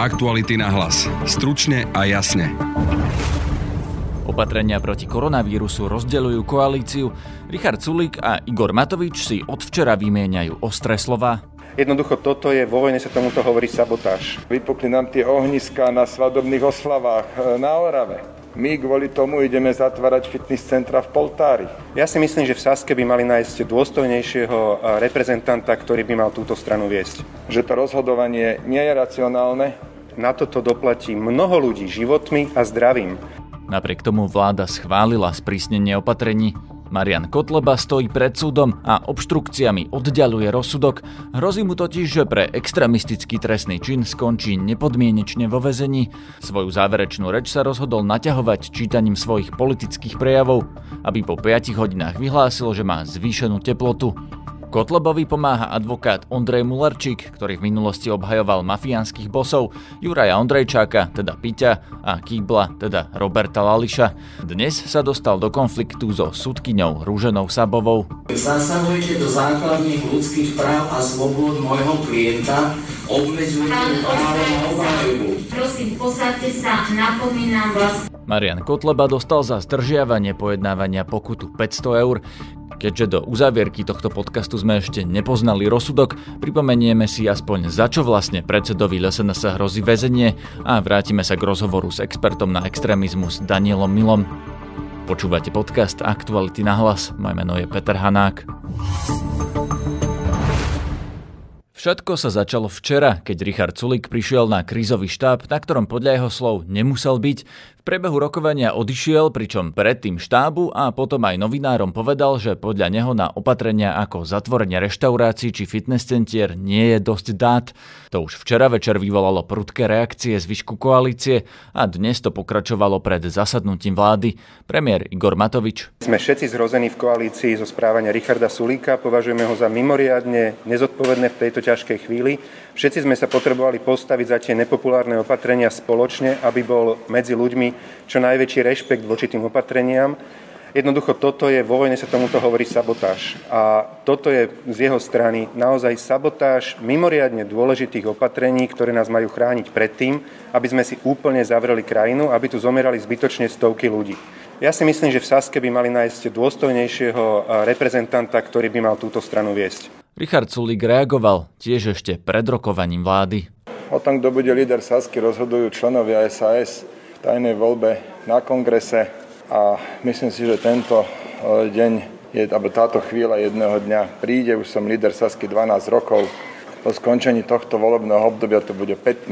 Aktuality na hlas. Stručne a jasne. Opatrenia proti koronavírusu rozdeľujú koalíciu. Richard Sulík a Igor Matovič si od včera vymieňajú ostré slova. Jednoducho toto je, vo vojne sa tomuto hovorí sabotáž. Vypukli nám tie ohniská na svadobných oslavách e, na Orave. My kvôli tomu ideme zatvárať fitness centra v Poltári. Ja si myslím, že v Saske by mali nájsť dôstojnejšieho reprezentanta, ktorý by mal túto stranu viesť. Že to rozhodovanie nie je racionálne. Na toto doplatí mnoho ľudí životmi a zdravím. Napriek tomu vláda schválila sprísnenie opatrení. Marian Kotleba stojí pred súdom a obštrukciami oddialuje rozsudok. Hrozí mu totiž, že pre extremistický trestný čin skončí nepodmienečne vo vezení. Svoju záverečnú reč sa rozhodol naťahovať čítaním svojich politických prejavov, aby po 5 hodinách vyhlásil, že má zvýšenú teplotu. Kotlebovi pomáha advokát Ondrej Mularčík, ktorý v minulosti obhajoval mafiánskych bosov Juraja Ondrejčáka, teda Piťa, a Kýbla, teda Roberta Lališa. Dnes sa dostal do konfliktu so sudkyňou Rúženou Sabovou. Zasahujete do základných ľudských práv a slobod môjho klienta, obmedzujete právo na obhajobu. Prosím, posadte sa, napomínam vás. Marian Kotleba dostal za zdržiavanie pojednávania pokutu 500 eur. Keďže do uzavierky tohto podcastu sme ešte nepoznali rozsudok, pripomenieme si aspoň za čo vlastne predsedovi LSNS hrozí väzenie a vrátime sa k rozhovoru s expertom na extrémizmus Danielom Milom. Počúvate podcast Aktuality na hlas, moje meno je Peter Hanák. Všetko sa začalo včera, keď Richard Sulik prišiel na krízový štáb, na ktorom podľa jeho slov nemusel byť. Priebehu rokovania odišiel, pričom predtým štábu a potom aj novinárom povedal, že podľa neho na opatrenia ako zatvorenie reštaurácií či fitness centier nie je dosť dát. To už včera večer vyvolalo prudké reakcie zvyšku koalície a dnes to pokračovalo pred zasadnutím vlády. Premiér Igor Matovič. Sme všetci zrození v koalícii zo správania Richarda Sulíka, považujeme ho za mimoriadne nezodpovedné v tejto ťažkej chvíli. Všetci sme sa potrebovali postaviť za tie nepopulárne opatrenia spoločne, aby bol medzi ľuďmi čo najväčší rešpekt voči tým opatreniam. Jednoducho toto je, vo vojne sa tomuto hovorí sabotáž. A toto je z jeho strany naozaj sabotáž mimoriadne dôležitých opatrení, ktoré nás majú chrániť pred tým, aby sme si úplne zavreli krajinu, aby tu zomierali zbytočne stovky ľudí. Ja si myslím, že v Saske by mali nájsť dôstojnejšieho reprezentanta, ktorý by mal túto stranu viesť. Richard Sulík reagoval tiež ešte pred rokovaním vlády. O tom, kto bude líder Sasky, rozhodujú členovia SAS tajnej voľbe na kongrese a myslím si, že tento e, deň, je, alebo táto chvíľa jedného dňa príde. Už som líder Sasky 12 rokov. Po skončení tohto volebného obdobia to bude 15.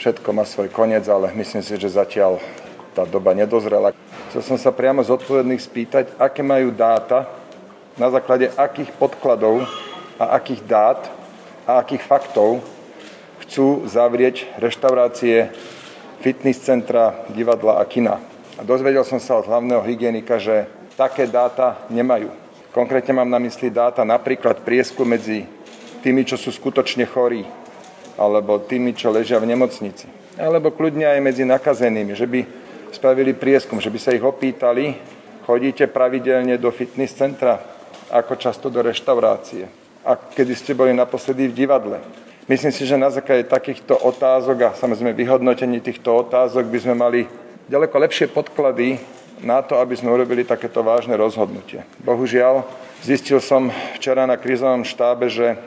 Všetko má svoj koniec, ale myslím si, že zatiaľ tá doba nedozrela. Chcel som sa priamo z odpovedných spýtať, aké majú dáta, na základe akých podkladov a akých dát a akých faktov chcú zavrieť reštaurácie fitness centra, divadla a kina. A dozvedel som sa od hlavného hygienika, že také dáta nemajú. Konkrétne mám na mysli dáta napríklad priesku medzi tými, čo sú skutočne chorí, alebo tými, čo ležia v nemocnici. Alebo kľudne aj medzi nakazenými, že by spravili prieskum, že by sa ich opýtali, chodíte pravidelne do fitness centra, ako často do reštaurácie. A kedy ste boli naposledy v divadle, Myslím si, že na základe takýchto otázok a samozrejme vyhodnotení týchto otázok by sme mali ďaleko lepšie podklady na to, aby sme urobili takéto vážne rozhodnutie. Bohužiaľ, zistil som včera na krízovom štábe, že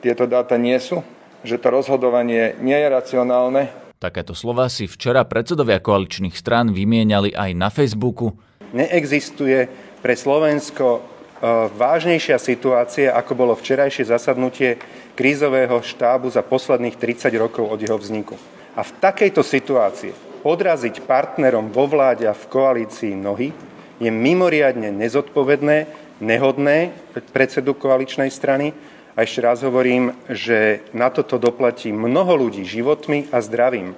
tieto dáta nie sú, že to rozhodovanie nie je racionálne. Takéto slova si včera predsedovia koaličných strán vymieniali aj na Facebooku. Neexistuje pre Slovensko vážnejšia situácia, ako bolo včerajšie zasadnutie krízového štábu za posledných 30 rokov od jeho vzniku. A v takejto situácii podraziť partnerom vo vláde a v koalícii nohy je mimoriadne nezodpovedné, nehodné predsedu koaličnej strany. A ešte raz hovorím, že na toto doplatí mnoho ľudí životmi a zdravím.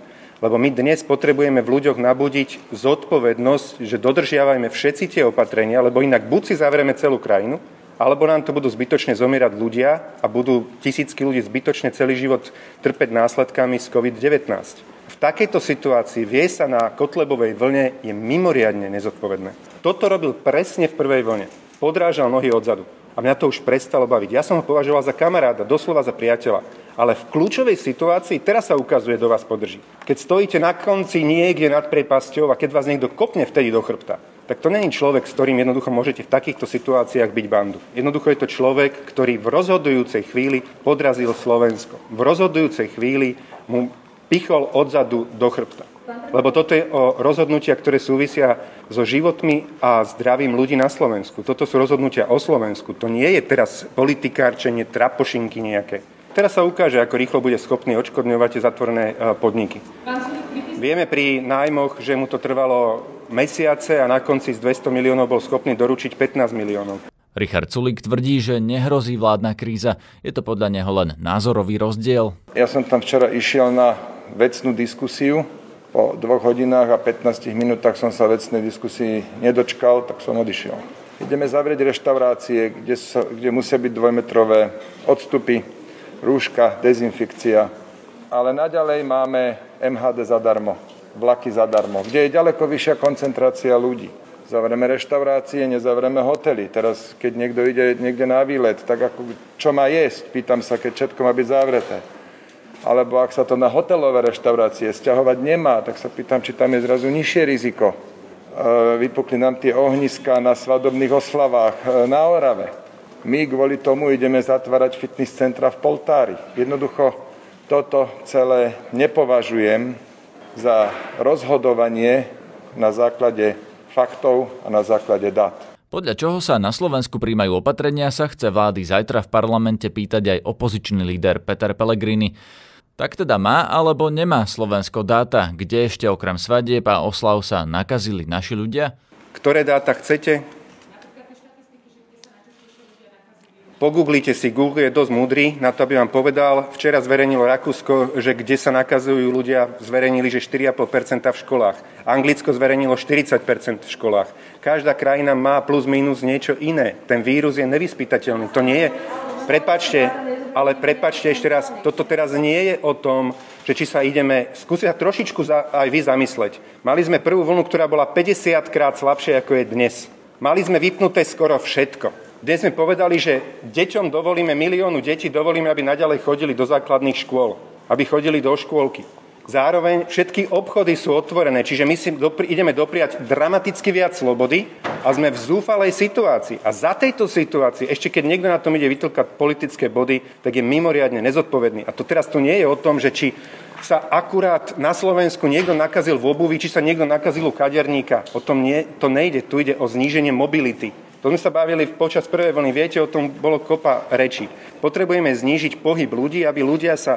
Lebo my dnes potrebujeme v ľuďoch nabudiť zodpovednosť, že dodržiavajme všetci tie opatrenia, lebo inak buď si zavrieme celú krajinu, alebo nám to budú zbytočne zomierať ľudia a budú tisícky ľudí zbytočne celý život trpeť následkami z COVID-19. V takejto situácii vie sa na Kotlebovej vlne je mimoriadne nezodpovedné. Toto robil presne v prvej vlne. Podrážal nohy odzadu. A mňa to už prestalo baviť. Ja som ho považoval za kamaráda, doslova za priateľa. Ale v kľúčovej situácii teraz sa ukazuje, do vás podrží. Keď stojíte na konci niekde nad prepasťou a keď vás niekto kopne vtedy do chrbta, tak to není človek, s ktorým jednoducho môžete v takýchto situáciách byť bandu. Jednoducho je to človek, ktorý v rozhodujúcej chvíli podrazil Slovensko. V rozhodujúcej chvíli mu pichol odzadu do chrbta. Lebo toto je o rozhodnutia, ktoré súvisia so životmi a zdravím ľudí na Slovensku. Toto sú rozhodnutia o Slovensku. To nie je teraz politikárčenie, trapošinky nejaké. Teraz sa ukáže, ako rýchlo bude schopný odškodňovať tie zatvorené e, podniky. Vieme pri nájmoch, že mu to trvalo mesiace a na konci z 200 miliónov bol schopný doručiť 15 miliónov. Richard Sulik tvrdí, že nehrozí vládna kríza. Je to podľa neho len názorový rozdiel. Ja som tam včera išiel na vecnú diskusiu po dvoch hodinách a 15 minútach som sa vecnej diskusii nedočkal, tak som odišiel. Ideme zavrieť reštaurácie, kde, sa, kde musia byť dvojmetrové odstupy, rúška, dezinfekcia. Ale naďalej máme MHD zadarmo, vlaky zadarmo, kde je ďaleko vyššia koncentrácia ľudí. Zavrieme reštaurácie, nezavrieme hotely. Teraz, keď niekto ide niekde na výlet, tak ako, čo má jesť? Pýtam sa, keď všetko má byť zavreté alebo ak sa to na hotelové reštaurácie stiahovať nemá, tak sa pýtam, či tam je zrazu nižšie riziko. E, vypukli nám tie ohniska na svadobných oslavách e, na Orave. My kvôli tomu ideme zatvárať fitness centra v Poltári. Jednoducho toto celé nepovažujem za rozhodovanie na základe faktov a na základe dát. Podľa čoho sa na Slovensku príjmajú opatrenia, sa chce vlády zajtra v parlamente pýtať aj opozičný líder Peter Pellegrini. Tak teda má alebo nemá Slovensko dáta, kde ešte okrem svadieb a oslav sa nakazili naši ľudia? Ktoré dáta chcete? Pogooglite si, Google je dosť múdry na to, aby vám povedal. Včera zverejnilo Rakúsko, že kde sa nakazujú ľudia, zverejnili, že 4,5% v školách. Anglicko zverejnilo 40% v školách. Každá krajina má plus minus niečo iné. Ten vírus je nevyspytateľný. To nie je... Prepačte, ale prepačte ešte raz, toto teraz nie je o tom, že či sa ideme, skúsiť sa trošičku za, aj vy zamysleť. Mali sme prvú vlnu, ktorá bola 50 krát slabšia, ako je dnes. Mali sme vypnuté skoro všetko. Dnes sme povedali, že deťom dovolíme, miliónu detí dovolíme, aby naďalej chodili do základných škôl, aby chodili do škôlky. Zároveň všetky obchody sú otvorené, čiže my si dopri, ideme dopriať dramaticky viac slobody a sme v zúfalej situácii. A za tejto situácii, ešte keď niekto na tom ide vytlkať politické body, tak je mimoriadne nezodpovedný. A to teraz tu nie je o tom, že či sa akurát na Slovensku niekto nakazil v obuvi, či sa niekto nakazil u kaderníka. O tom nie, to nejde, tu ide o zníženie mobility. To sme sa bavili počas prvej vlny, viete, o tom bolo kopa rečí. Potrebujeme znížiť pohyb ľudí, aby ľudia sa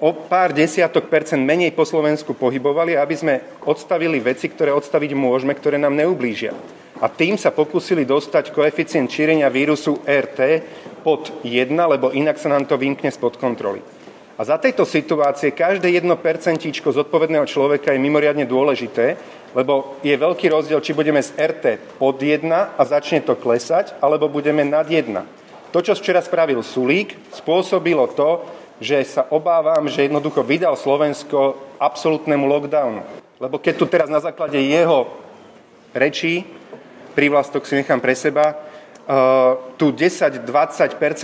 o pár desiatok percent menej po Slovensku pohybovali, aby sme odstavili veci, ktoré odstaviť môžeme, ktoré nám neublížia. A tým sa pokúsili dostať koeficient šírenia vírusu RT pod 1, lebo inak sa nám to vymkne spod kontroly. A za tejto situácie každé jedno percentíčko zodpovedného človeka je mimoriadne dôležité, lebo je veľký rozdiel, či budeme z RT pod 1 a začne to klesať, alebo budeme nad 1. To, čo včera spravil Sulík, spôsobilo to, že sa obávam, že jednoducho vydal Slovensko absolútnemu lockdownu. Lebo keď tu teraz na základe jeho rečí, prívlastok si nechám pre seba, tu 10-20%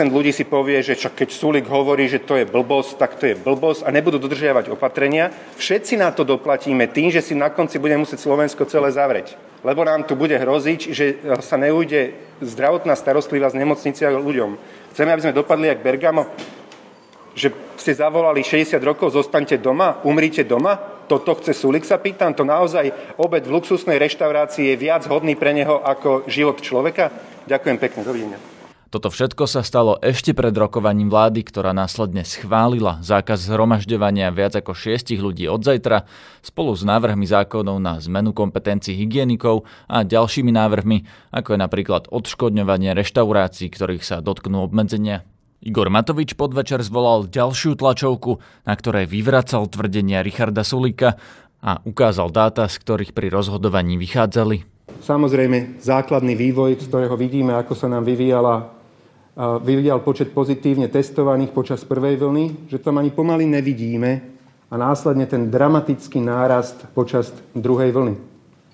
ľudí si povie, že čo, keď Sulik hovorí, že to je blbosť, tak to je blbosť a nebudú dodržiavať opatrenia. Všetci na to doplatíme tým, že si na konci bude musieť Slovensko celé zavrieť. Lebo nám tu bude hroziť, že sa neujde zdravotná starostlivá z nemocniciach ľuďom. Chceme, aby sme dopadli jak Bergamo? Že ste zavolali 60 rokov, zostaňte doma, umrite doma? Toto chce Sulik, sa pýtam. To naozaj obed v luxusnej reštaurácii je viac hodný pre neho ako život človeka? Ďakujem pekne, dovidenia. Toto všetko sa stalo ešte pred rokovaním vlády, ktorá následne schválila zákaz zhromažďovania viac ako šiestich ľudí od zajtra spolu s návrhmi zákonov na zmenu kompetencií hygienikov a ďalšími návrhmi, ako je napríklad odškodňovanie reštaurácií, ktorých sa dotknú obmedzenia. Igor Matovič podvečer zvolal ďalšiu tlačovku, na ktorej vyvracal tvrdenia Richarda Sulika a ukázal dáta, z ktorých pri rozhodovaní vychádzali. Samozrejme, základný vývoj, z ktorého vidíme, ako sa nám vyvíjala, vyvíjal počet pozitívne testovaných počas prvej vlny, že tam ani pomaly nevidíme a následne ten dramatický nárast počas druhej vlny.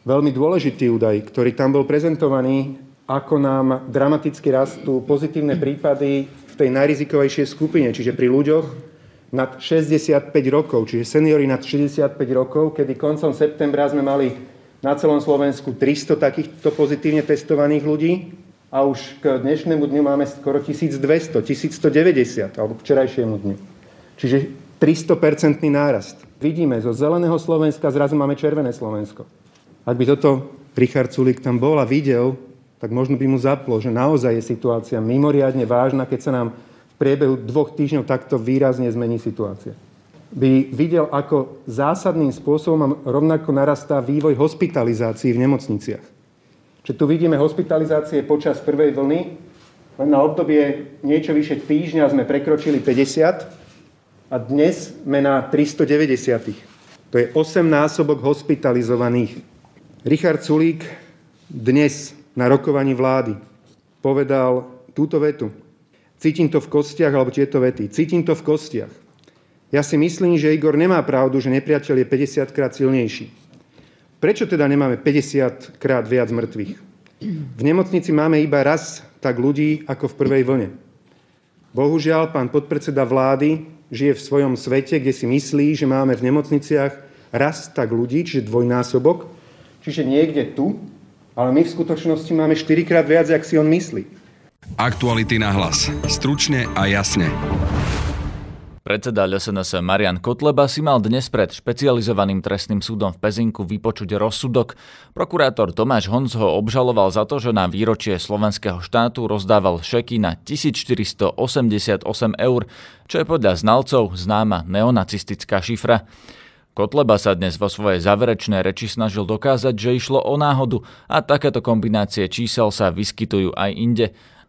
Veľmi dôležitý údaj, ktorý tam bol prezentovaný, ako nám dramaticky rastú pozitívne prípady tej najrizikovejšej skupine, čiže pri ľuďoch, nad 65 rokov, čiže seniory nad 65 rokov, kedy koncom septembra sme mali na celom Slovensku 300 takýchto pozitívne testovaných ľudí a už k dnešnému dňu máme skoro 1200, 1190, alebo k včerajšiemu dňu. Čiže 300-percentný nárast. Vidíme, zo zeleného Slovenska zrazu máme červené Slovensko. Ak by toto Richard Sulik tam bol a videl, tak možno by mu zaplo, že naozaj je situácia mimoriadne vážna, keď sa nám v priebehu dvoch týždňov takto výrazne zmení situácia. By videl, ako zásadným spôsobom rovnako narastá vývoj hospitalizácií v nemocniciach. Čiže tu vidíme hospitalizácie počas prvej vlny, len na obdobie niečo vyše týždňa sme prekročili 50 a dnes sme na 390. To je 8 násobok hospitalizovaných. Richard Sulík dnes na rokovaní vlády povedal túto vetu. Cítim to v kostiach, alebo tieto vety. Cítim to v kostiach. Ja si myslím, že Igor nemá pravdu, že nepriateľ je 50 krát silnejší. Prečo teda nemáme 50 krát viac mŕtvych? V nemocnici máme iba raz tak ľudí ako v prvej vlne. Bohužiaľ, pán podpredseda vlády žije v svojom svete, kde si myslí, že máme v nemocniciach raz tak ľudí, čiže dvojnásobok, čiže niekde tu, ale my v skutočnosti máme 4 krát viac, jak si on myslí. Aktuality na hlas. Stručne a jasne. Predseda LSNS Marian Kotleba si mal dnes pred špecializovaným trestným súdom v Pezinku vypočuť rozsudok. Prokurátor Tomáš Honc ho obžaloval za to, že na výročie slovenského štátu rozdával šeky na 1488 eur, čo je podľa znalcov známa neonacistická šifra. Kotleba sa dnes vo svojej záverečnej reči snažil dokázať, že išlo o náhodu a takéto kombinácie čísel sa vyskytujú aj inde.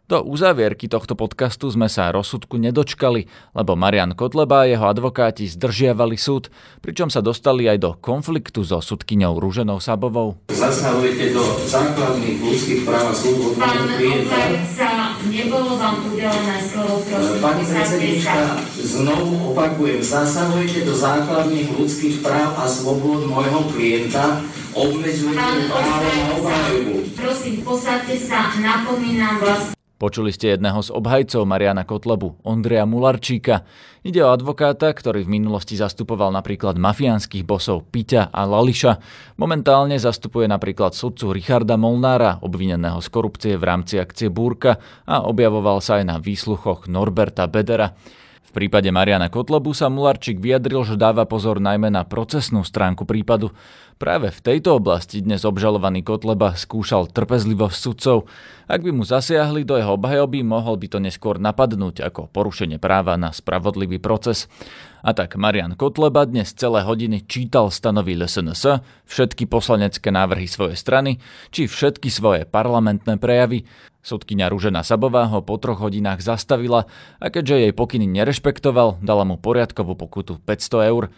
Do uzavierky tohto podcastu sme sa rozsudku nedočkali, lebo Marian Kotleba a jeho advokáti zdržiavali súd, pričom sa dostali aj do konfliktu so sudkyňou Rúženou Sabovou. Zasahujete do základných ľudských práv a slobod Pán obhajca, nebolo vám udelené slovo, prosím, Pani predsednička, znovu opakujem, zasahujete do základných ľudských práv a slobod môjho klienta, obmedzujete právo na obhajobu. prosím, posadte sa, napomínam vás. Počuli ste jedného z obhajcov Mariana Kotlebu, Ondreja Mularčíka. Ide o advokáta, ktorý v minulosti zastupoval napríklad mafiánskych bosov Piťa a Lališa. Momentálne zastupuje napríklad sudcu Richarda Molnára, obvineného z korupcie v rámci akcie Búrka a objavoval sa aj na výsluchoch Norberta Bedera. V prípade Mariana Kotlebu sa Mularčík vyjadril, že dáva pozor najmä na procesnú stránku prípadu. Práve v tejto oblasti dnes obžalovaný Kotleba skúšal trpezlivosť sudcov. Ak by mu zasiahli do jeho obhajoby, mohol by to neskôr napadnúť ako porušenie práva na spravodlivý proces. A tak Marian Kotleba dnes celé hodiny čítal stanovy LSNS, všetky poslanecké návrhy svojej strany, či všetky svoje parlamentné prejavy. Sudkynia Ružena Sabová ho po troch hodinách zastavila a keďže jej pokyny nerešpektoval, dala mu poriadkovú pokutu 500 eur.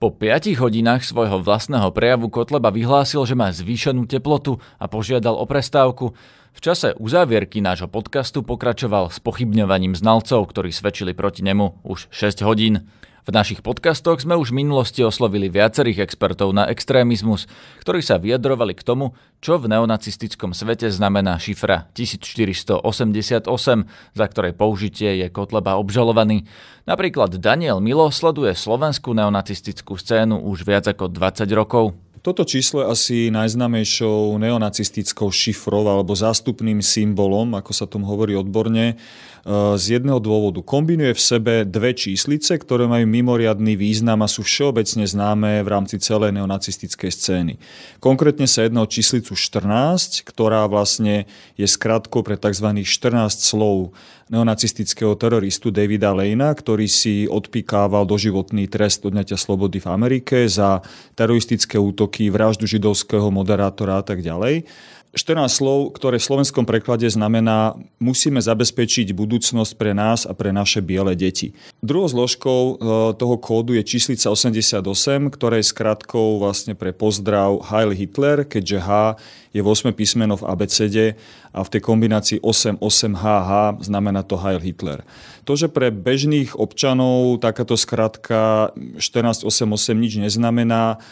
Po 5 hodinách svojho vlastného prejavu Kotleba vyhlásil, že má zvýšenú teplotu a požiadal o prestávku. V čase uzávierky nášho podcastu pokračoval s pochybňovaním znalcov, ktorí svedčili proti nemu už 6 hodín. V našich podcastoch sme už v minulosti oslovili viacerých expertov na extrémizmus, ktorí sa vyjadrovali k tomu, čo v neonacistickom svete znamená šifra 1488, za ktorej použitie je Kotleba obžalovaný. Napríklad Daniel Milo sleduje slovenskú neonacistickú scénu už viac ako 20 rokov. Toto číslo je asi najznámejšou neonacistickou šifrou alebo zástupným symbolom, ako sa tomu hovorí odborne, z jedného dôvodu. Kombinuje v sebe dve číslice, ktoré majú mimoriadný význam a sú všeobecne známe v rámci celej neonacistickej scény. Konkrétne sa jedná o číslicu 14, ktorá vlastne je skratkou pre tzv. 14 slov neonacistického teroristu Davida Lejna, ktorý si odpikával doživotný trest odňatia slobody v Amerike za teroristické útoky, vraždu židovského moderátora a tak ďalej. 14 slov, ktoré v slovenskom preklade znamená musíme zabezpečiť budúcnosť pre nás a pre naše biele deti. Druhou zložkou e, toho kódu je číslica 88, ktorá je skratkou vlastne pre pozdrav Heil Hitler, keďže H je v 8 písmeno v ABCD a v tej kombinácii 88HH znamená to Heil Hitler. To, že pre bežných občanov takáto skratka 1488 nič neznamená,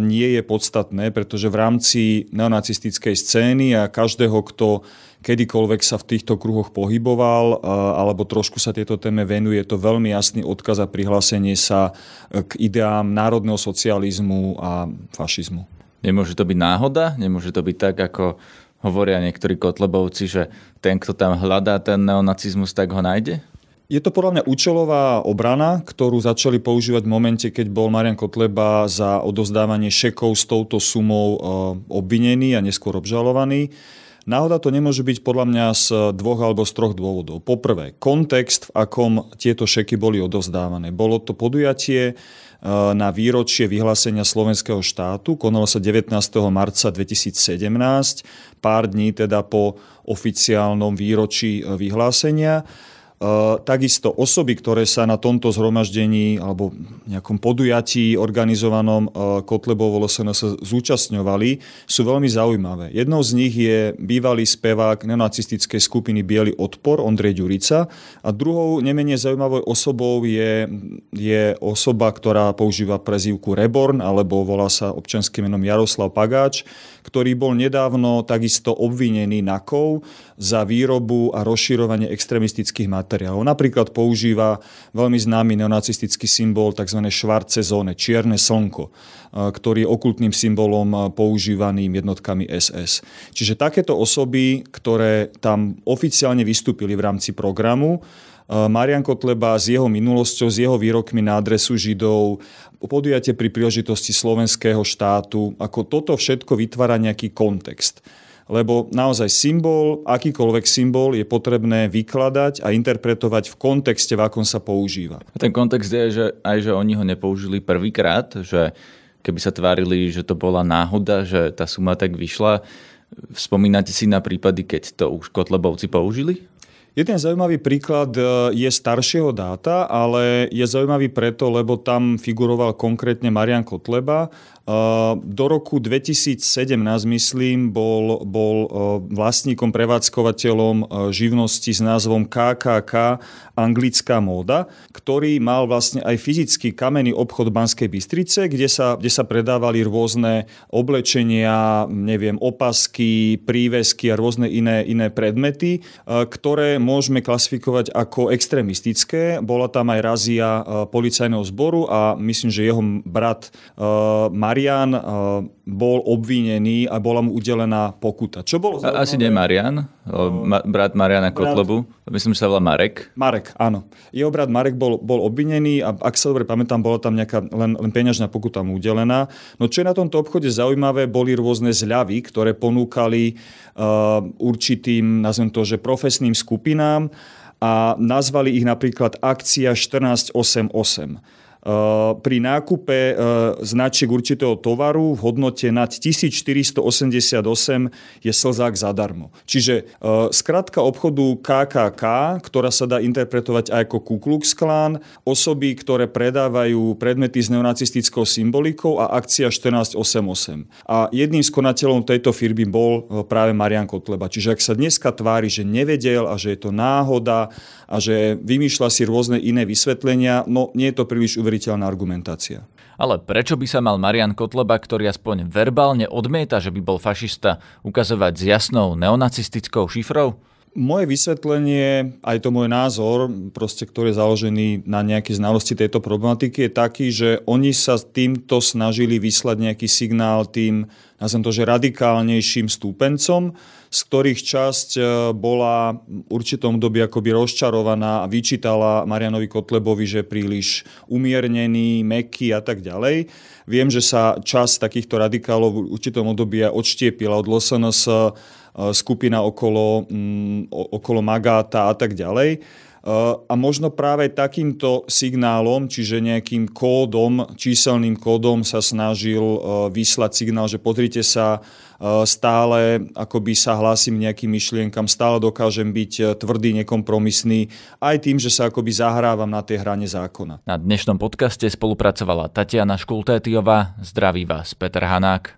nie je podstatné, pretože v rámci neonacistickej scény a každého, kto kedykoľvek sa v týchto kruhoch pohyboval alebo trošku sa tieto téme venuje, je to veľmi jasný odkaz a prihlásenie sa k ideám národného socializmu a fašizmu. Nemôže to byť náhoda? Nemôže to byť tak, ako hovoria niektorí kotlebovci, že ten, kto tam hľadá ten neonacizmus, tak ho nájde? Je to podľa mňa účelová obrana, ktorú začali používať v momente, keď bol Marian Kotleba za odozdávanie šekov s touto sumou e, obvinený a neskôr obžalovaný. Náhoda to nemôže byť podľa mňa z dvoch alebo z troch dôvodov. Poprvé, kontext, v akom tieto šeky boli odozdávané. Bolo to podujatie, na výročie vyhlásenia slovenského štátu. Konalo sa 19. marca 2017, pár dní teda po oficiálnom výročí vyhlásenia. Eh, takisto osoby, ktoré sa na tomto zhromaždení alebo nejakom podujatí organizovanom eh, Kotlebovo LSNS zúčastňovali, sú veľmi zaujímavé. Jednou z nich je bývalý spevák neonacistickej skupiny Bielý odpor Ondrej Ďurica a druhou nemenej zaujímavou osobou je, je osoba, ktorá používa prezývku Reborn alebo volá sa občanským menom Jaroslav Pagáč, ktorý bol nedávno takisto obvinený NAKov za výrobu a rozširovanie extremistických materiálov. Napríklad používa veľmi známy neonacistický symbol tzv. švarce zóne, čierne slnko, ktorý je okultným symbolom používaným jednotkami SS. Čiže takéto osoby, ktoré tam oficiálne vystúpili v rámci programu, Marian Kotleba s jeho minulosťou, s jeho výrokmi na adresu Židov, podujatie pri príležitosti slovenského štátu, ako toto všetko vytvára nejaký kontext lebo naozaj symbol, akýkoľvek symbol je potrebné vykladať a interpretovať v kontexte, v akom sa používa. A ten kontext je, že aj že oni ho nepoužili prvýkrát, že keby sa tvárili, že to bola náhoda, že tá suma tak vyšla. Spomínate si na prípady, keď to už Kotlebovci použili? Jeden zaujímavý príklad e, je staršieho dáta, ale je zaujímavý preto, lebo tam figuroval konkrétne Marian Kotleba do roku 2017, myslím, bol, bol e, vlastníkom, prevádzkovateľom e, živnosti s názvom KKK Anglická móda, ktorý mal vlastne aj fyzický kamenný obchod v Banskej Bystrice, kde sa, kde sa predávali rôzne oblečenia, neviem, opasky, prívesky a rôzne iné, iné predmety, ktoré môžeme klasifikovať ako extrémistické. Bola tam aj razia policajného zboru a myslím, že jeho brat Marian Marian eh, bol obvinený a bola mu udelená pokuta. Čo bolo zaujímavé? Asi nie Marian, ma, brat Mariana Kotlobu. Myslím, že sa volá Marek. Marek, áno. Jeho brat Marek bol, bol obvinený a ak sa dobre pamätám, bola tam nejaká len, len peňažná pokuta mu udelená. No čo je na tomto obchode zaujímavé, boli rôzne zľavy, ktoré ponúkali uh, určitým, nazvem to, že profesným skupinám a nazvali ich napríklad akcia 1488. Eh, pri nákupe eh, značiek určitého tovaru v hodnote nad 1488 je slzák zadarmo. Čiže skratka eh, obchodu KKK, ktorá sa dá interpretovať aj ako Ku Klux Klan, osoby, ktoré predávajú predmety s neonacistickou symbolikou a akcia 1488. A jedným z konateľov tejto firmy bol práve Marian Kotleba. Čiže ak sa dneska tvári, že nevedel a že je to náhoda a že vymýšľa si rôzne iné vysvetlenia, no nie je to príliš uveriteľná argumentácia. Ale prečo by sa mal Marian Kotleba, ktorý aspoň verbálne odmieta, že by bol fašista, ukazovať s jasnou neonacistickou šifrou? Moje vysvetlenie, aj to môj názor, proste, ktorý je založený na nejaké znalosti tejto problematiky, je taký, že oni sa týmto snažili vyslať nejaký signál tým, nazvem to, že radikálnejším stúpencom, z ktorých časť e, bola v určitom dobi akoby rozčarovaná a vyčítala Marianovi Kotlebovi, že je príliš umiernený, meký a tak ďalej. Viem, že sa časť takýchto radikálov v určitom období odštiepila od LSNS skupina okolo, mm, okolo Magáta a tak ďalej. A možno práve takýmto signálom, čiže nejakým kódom, číselným kódom sa snažil e, vyslať signál, že pozrite sa, e, stále akoby sa hlásim nejakým myšlienkam, stále dokážem byť e, tvrdý, nekompromisný, aj tým, že sa akoby zahrávam na tej hrane zákona. Na dnešnom podcaste spolupracovala Tatiana Škultétiová. Zdraví vás Peter Hanák.